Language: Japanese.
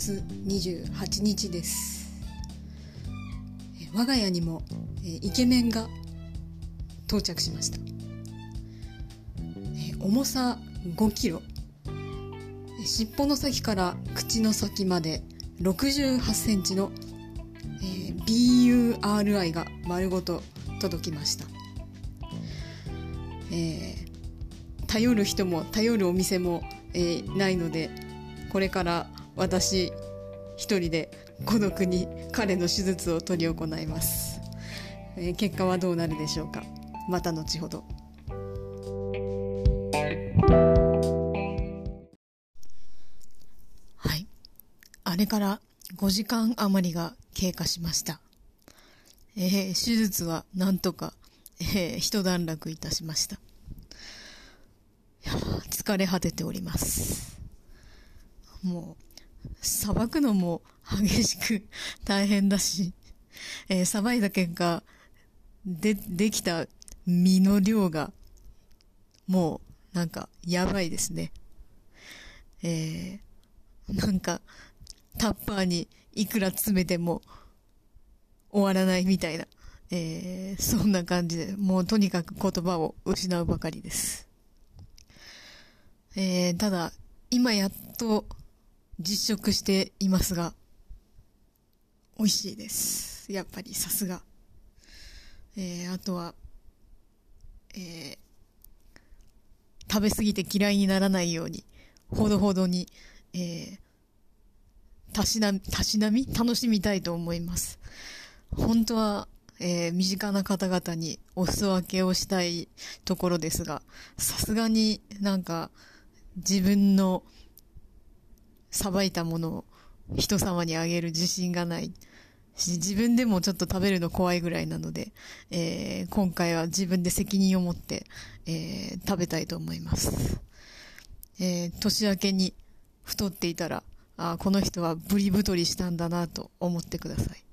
月28日です。我が家にもイケメンが到着しました。重さ5キロ。尻尾の先から口の先まで68センチの、えー、BURI が丸ごと届きました、えー、頼る人も頼るお店も、えー、ないのでこれから私一人で孤独に彼の手術を執り行います、えー、結果はどうなるでしょうか？また後ほど。はい。あれから5時間余りが経過しました。えー、手術はなんとか、えー、一段落いたしました。疲れ果てております。もうさばくのも激しく 大変だし、えー、さばいた結果、で、できた身の量が、もう、なんか、やばいですね。えー、なんか、タッパーにいくら詰めても終わらないみたいな、えー、そんな感じで、もうとにかく言葉を失うばかりです。えー、ただ、今やっと実食していますが、美味しいです。やっぱりさすが。えー、あとは、えー、食べ過ぎて嫌いにならないように、ほどほどに、えー、たしな、たしなみ？楽しみたいと思います。本当は、えー、身近な方々にお裾分けをしたいところですが、さすがになんか自分のさばいたものを人様にあげる自信がないし、自分でもちょっと食べるの怖いぐらいなので、えー、今回は自分で責任を持って、えー、食べたいと思います。えー、年明けに太っていたら、あこの人はブリ太りしたんだなと思ってください。